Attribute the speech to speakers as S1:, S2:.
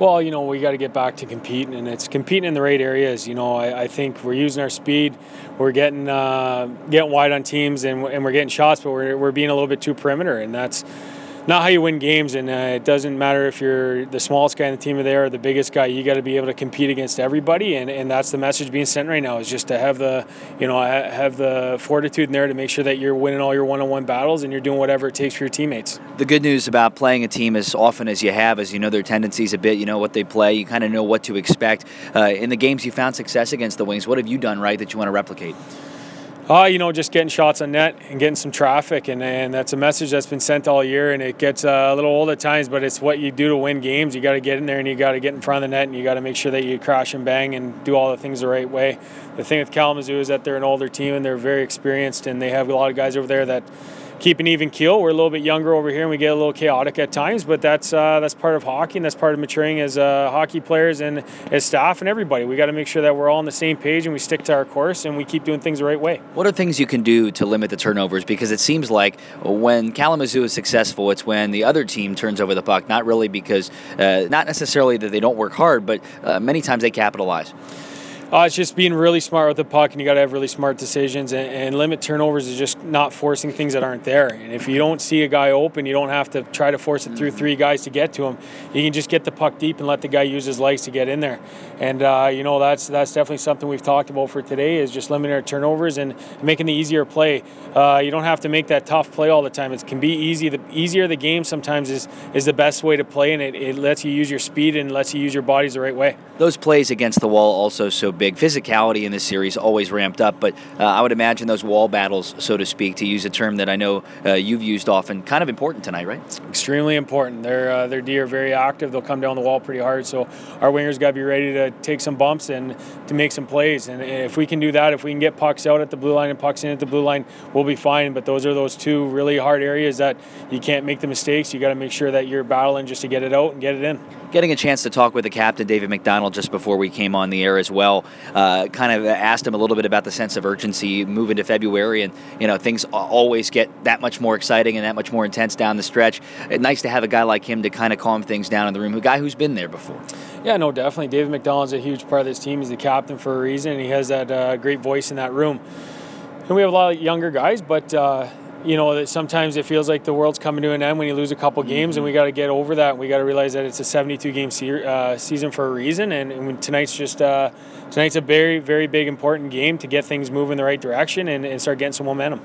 S1: Well, you know, we got to get back to competing, and it's competing in the right areas. You know, I, I think we're using our speed, we're getting uh, getting wide on teams, and, and we're getting shots, but we're, we're being a little bit too perimeter, and that's not how you win games. And uh, it doesn't matter if you're the smallest guy in the team or there or the biggest guy. You got to be able to compete against everybody, and, and that's the message being sent right now. Is just to have the you know have the fortitude in there to make sure that you're winning all your one-on-one battles and you're doing whatever it takes for your teammates.
S2: The good news about playing a team as often as you have is you know their tendencies a bit. You know what they play. You kind of know what to expect. Uh, in the games you found success against the Wings, what have you done right that you want to replicate?
S1: Uh, you know, just getting shots on net and getting some traffic, and, and that's a message that's been sent all year, and it gets uh, a little old at times, but it's what you do to win games. You got to get in there and you got to get in front of the net, and you got to make sure that you crash and bang and do all the things the right way. The thing with Kalamazoo is that they're an older team and they're very experienced, and they have a lot of guys over there that keep an even keel. We're a little bit younger over here, and we get a little chaotic at times, but that's uh, that's part of hockey, and that's part of maturing as uh, hockey players and as staff and everybody. We got to make sure that we're all on the same page and we stick to our course and we keep doing things the right way.
S2: What are things you can do to limit the turnovers? Because it seems like when Kalamazoo is successful, it's when the other team turns over the puck. Not really because, uh, not necessarily that they don't work hard, but uh, many times they capitalize.
S1: Uh, it's just being really smart with the puck, and you got to have really smart decisions. And, and, limit turnovers is just not forcing things that aren't there. And if you don't see a guy open, you don't have to try to force it through mm-hmm. three guys to get to him. You can just get the puck deep and let the guy use his legs to get in there. And uh, you know that's that's definitely something we've talked about for today is just limiting our turnovers and making the easier play. Uh, you don't have to make that tough play all the time. It can be easy. The easier the game sometimes is is the best way to play, and it, it lets you use your speed and lets you use your bodies the right way.
S2: Those plays against the wall also so big. Physicality in this series always ramped up, but uh, I would imagine those wall battles, so to speak, to use a term that I know uh, you've used often, kind of important tonight, right?
S1: Extremely important. Their uh, their D are very active. They'll come down the wall pretty hard, so our wingers got to be ready to take some bumps and to make some plays. And if we can do that, if we can get pucks out at the blue line and pucks in at the blue line, we'll be fine. But those are those two really hard areas that you can't make the mistakes. You got to make sure that you're battling just to get it out and get it in.
S2: Getting a chance to talk with the captain, David McDonald, just before we came on the air as well. Uh, kind of asked him a little bit about the sense of urgency moving to February, and you know things always get that much more exciting and that much more intense down the stretch. It's nice to have a guy like him to kind of calm things down in the room, a guy who's been there before.
S1: Yeah, no, definitely. David McDonald's a huge part of this team. He's the captain for a reason, and he has that uh, great voice in that room. And we have a lot of younger guys, but. Uh, you know that sometimes it feels like the world's coming to an end when you lose a couple games, and we got to get over that. We got to realize that it's a 72 game se- uh, season for a reason, and, and tonight's just uh, tonight's a very very big important game to get things moving the right direction and, and start getting some momentum.